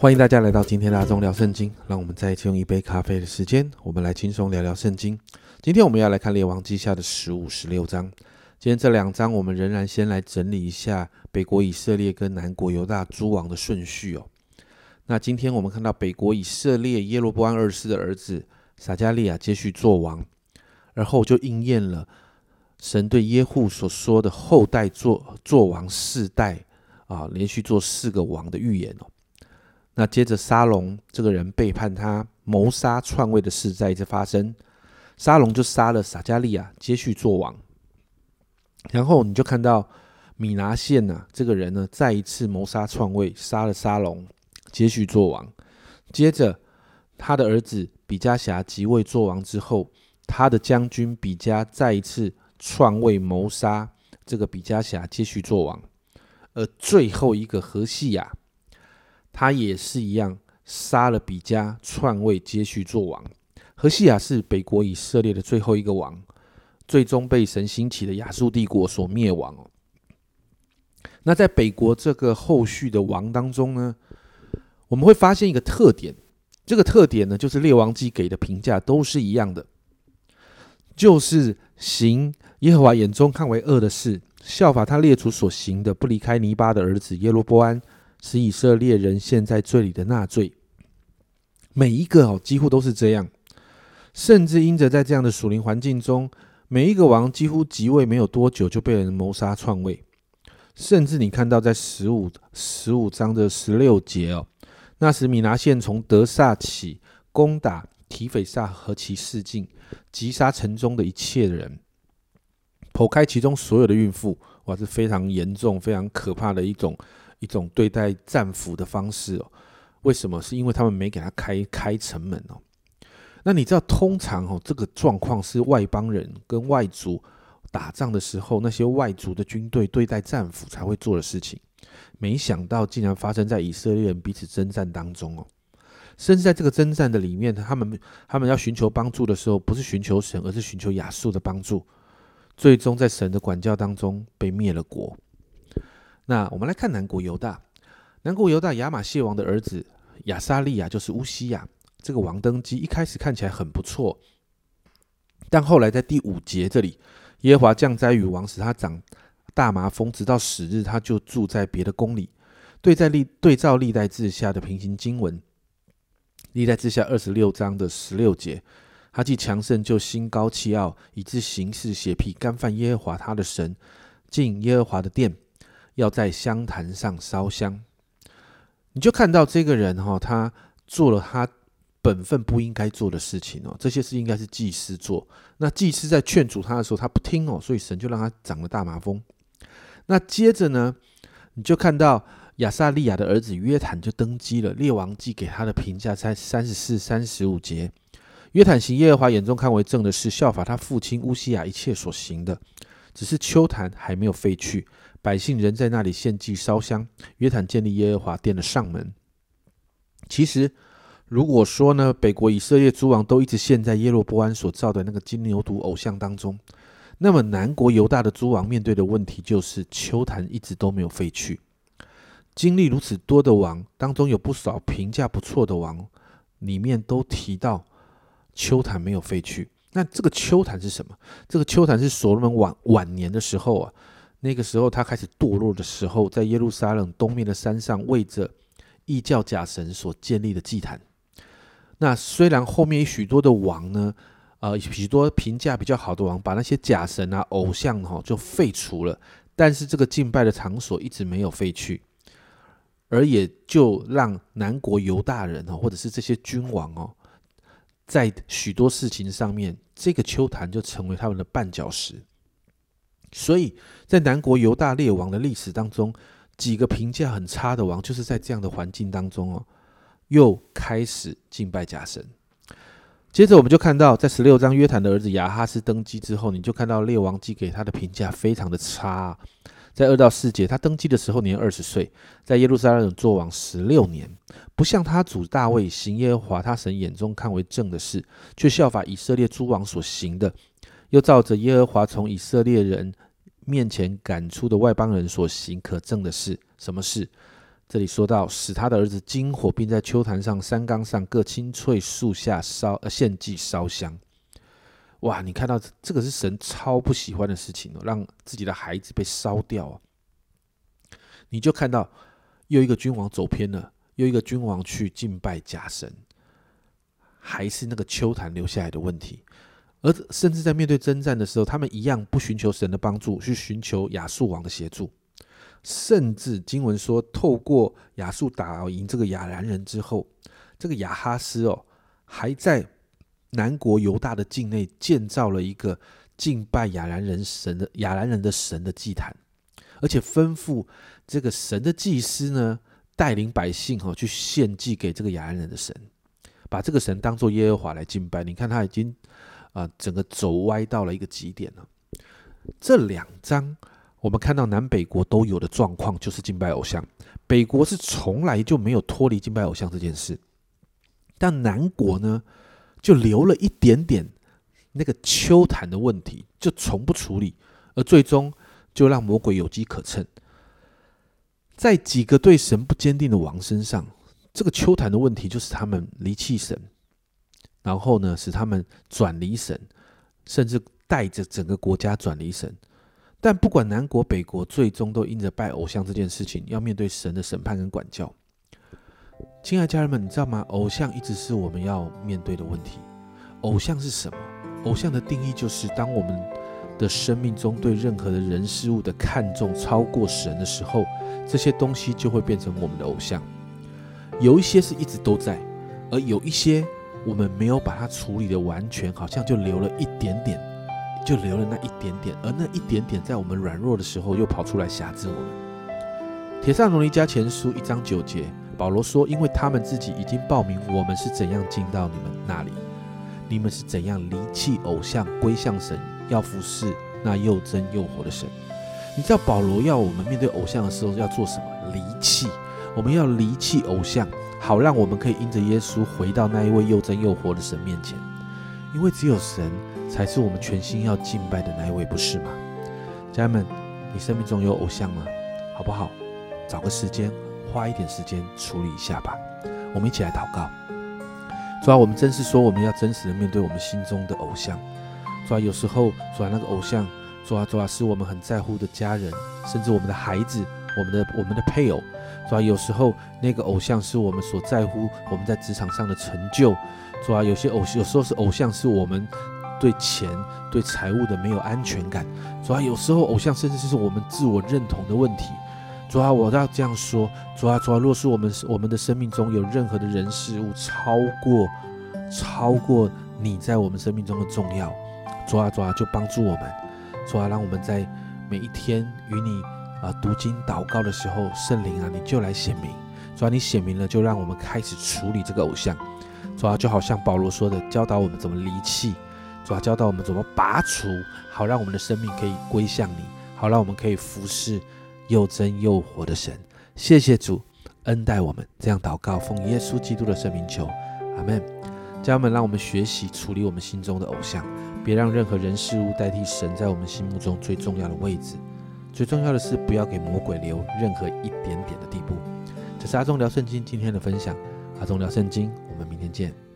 欢迎大家来到今天的阿忠聊圣经，让我们再一次用一杯咖啡的时间，我们来轻松聊聊圣经。今天我们要来看列王记下的十五、十六章。今天这两章，我们仍然先来整理一下北国以色列跟南国犹大诸王的顺序哦。那今天我们看到北国以色列耶罗波安二世的儿子撒加利亚接续做王，而后就应验了神对耶户所说的后代做做王四代啊，连续做四个王的预言哦。那接着沙龙这个人背叛他、谋杀篡位的事再一次发生，沙龙就杀了撒加利亚，接续做王。然后你就看到米拿县呐，这个人呢再一次谋杀篡位，杀了沙龙，接续做王。接着他的儿子比加辖即位做王之后，他的将军比加再一次篡位谋杀这个比加辖，接续做王。而最后一个何西亚。他也是一样，杀了比加，篡位接续做王。何西亚是北国以色列的最后一个王，最终被神兴起的亚述帝国所灭亡哦。那在北国这个后续的王当中呢，我们会发现一个特点，这个特点呢，就是列王记给的评价都是一样的，就是行耶和华眼中看为恶的事，效法他列祖所行的，不离开尼巴的儿子耶罗波安。使以色列人陷在罪里的纳罪，每一个哦几乎都是这样，甚至因着在这样的属灵环境中，每一个王几乎即位没有多久就被人谋杀篡位，甚至你看到在十五十五章的十六节哦，那时米拿县从德萨起攻打提斐萨和其市境，击杀城中的一切人，剖开其中所有的孕妇，哇，是非常严重、非常可怕的一种。一种对待战俘的方式哦，为什么？是因为他们没给他开开城门哦。那你知道，通常哦，这个状况是外邦人跟外族打仗的时候，那些外族的军队对待战俘才会做的事情。没想到竟然发生在以色列人彼此征战当中哦。甚至在这个征战的里面，他们他们要寻求帮助的时候，不是寻求神，而是寻求亚述的帮助。最终在神的管教当中被灭了国。那我们来看南国犹大，南国犹大亚玛谢王的儿子亚沙利亚就是乌西亚这个王登基，一开始看起来很不错，但后来在第五节这里，耶和华降灾与王，使他长大麻风，直到死日，他就住在别的宫里。对在历对照历代志下的平行经文，历代志下二十六章的十六节，他既强盛，就心高气傲，以致行事邪僻，干犯耶和华他的神，进耶和华的殿。要在香坛上烧香，你就看到这个人哈，他做了他本分不应该做的事情哦。这些事应该是祭司做，那祭司在劝阻他的时候，他不听哦，所以神就让他长了大麻风。那接着呢，你就看到亚撒利亚的儿子约坦就登基了。列王记给他的评价在三十四、三十五节，约坦行耶和华眼中看为正的事，效法他父亲乌西亚一切所行的，只是秋坛还没有废去。百姓仍在那里献祭烧香。约坦建立耶和华殿的上门。其实，如果说呢，北国以色列诸王都一直陷在耶罗波安所造的那个金牛犊偶像当中，那么南国犹大的诸王面对的问题就是秋坛一直都没有废去。经历如此多的王当中，有不少评价不错的王，里面都提到秋坛没有废去。那这个秋坛是什么？这个秋坛是所罗门晚晚年的时候啊。那个时候，他开始堕落的时候，在耶路撒冷东面的山上，为着异教假神所建立的祭坛。那虽然后面许多的王呢，呃，许多评价比较好的王，把那些假神啊、偶像哈就废除了，但是这个敬拜的场所一直没有废去，而也就让南国犹大人哦，或者是这些君王哦，在许多事情上面，这个秋坛就成为他们的绊脚石。所以在南国犹大列王的历史当中，几个评价很差的王，就是在这样的环境当中哦，又开始敬拜假神。接着我们就看到，在十六章约坦的儿子亚哈斯登基之后，你就看到列王记给他的评价非常的差。在二到四节，他登基的时候年二十岁，在耶路撒冷做王十六年，不像他主大卫行耶和华他神眼中看为正的事，却效法以色列诸王所行的。又照着耶和华从以色列人面前赶出的外邦人所行可证的事，什么事？这里说到，使他的儿子金火，并在秋坛上、山冈上各青翠树下烧献祭烧香。哇，你看到这个是神超不喜欢的事情哦，让自己的孩子被烧掉啊！你就看到又一个君王走偏了，又一个君王去敬拜假神，还是那个秋坛留下来的问题。而甚至在面对征战的时候，他们一样不寻求神的帮助，去寻求亚述王的协助。甚至经文说，透过亚述打赢这个亚兰人之后，这个亚哈斯哦，还在南国犹大的境内建造了一个敬拜亚兰人神的亚兰人的神的祭坛，而且吩咐这个神的祭司呢，带领百姓哈去献祭给这个亚兰人的神，把这个神当做耶和华来敬拜。你看他已经啊，整个走歪到了一个极点了。这两章。我们看到南北国都有的状况就是敬拜偶像，北国是从来就没有脱离敬拜偶像这件事，但南国呢，就留了一点点那个秋坛的问题，就从不处理，而最终就让魔鬼有机可乘，在几个对神不坚定的王身上，这个秋坛的问题就是他们离弃神，然后呢，使他们转离神，甚至带着整个国家转离神。但不管南国北国，最终都因着拜偶像这件事情，要面对神的审判跟管教。亲爱家人们，你知道吗？偶像一直是我们要面对的问题。偶像是什么？偶像的定义就是，当我们的生命中对任何的人事物的看重超过神的时候，这些东西就会变成我们的偶像。有一些是一直都在，而有一些我们没有把它处理的完全，好像就留了一点点。就留了那一点点，而那一点点在我们软弱的时候又跑出来辖制我们。铁扇罗尼加前书一章九节，保罗说：“因为他们自己已经报名，我们是怎样进到你们那里，你们是怎样离弃偶像归向神，要服侍那又真又活的神。”你知道保罗要我们面对偶像的时候要做什么？离弃，我们要离弃偶像，好让我们可以因着耶稣回到那一位又真又活的神面前，因为只有神。才是我们全心要敬拜的那一位，不是吗？家人们，你生命中有偶像吗？好不好？找个时间，花一点时间处理一下吧。我们一起来祷告。主啊，我们真是说，我们要真实的面对我们心中的偶像。主啊，有时候主啊，那个偶像，主啊，主啊，是我们很在乎的家人，甚至我们的孩子，我们的我们的配偶。主啊，有时候那个偶像是我们所在乎我们在职场上的成就。主啊，有些偶有时候是偶像是我们。对钱、对财务的没有安全感，主要有时候偶像甚至就是我们自我认同的问题。主啊我要这样说，主啊主啊若是我们我们的生命中有任何的人事物超过超过你在我们生命中的重要，主啊主啊就帮助我们，主啊让我们在每一天与你啊读经祷告的时候，圣灵啊你就来显明，主啊你显明了就让我们开始处理这个偶像，主啊就好像保罗说的，教导我们怎么离弃。主啊教导我们怎么拔除，好让我们的生命可以归向你，好让我们可以服侍又真又活的神。谢谢主恩待我们，这样祷告，奉耶稣基督的圣名求，阿门。家人们，让我们学习处理我们心中的偶像，别让任何人事物代替神在我们心目中最重要的位置。最重要的是，不要给魔鬼留任何一点点的地步。这是阿忠聊圣经今天的分享，阿忠聊圣经，我们明天见。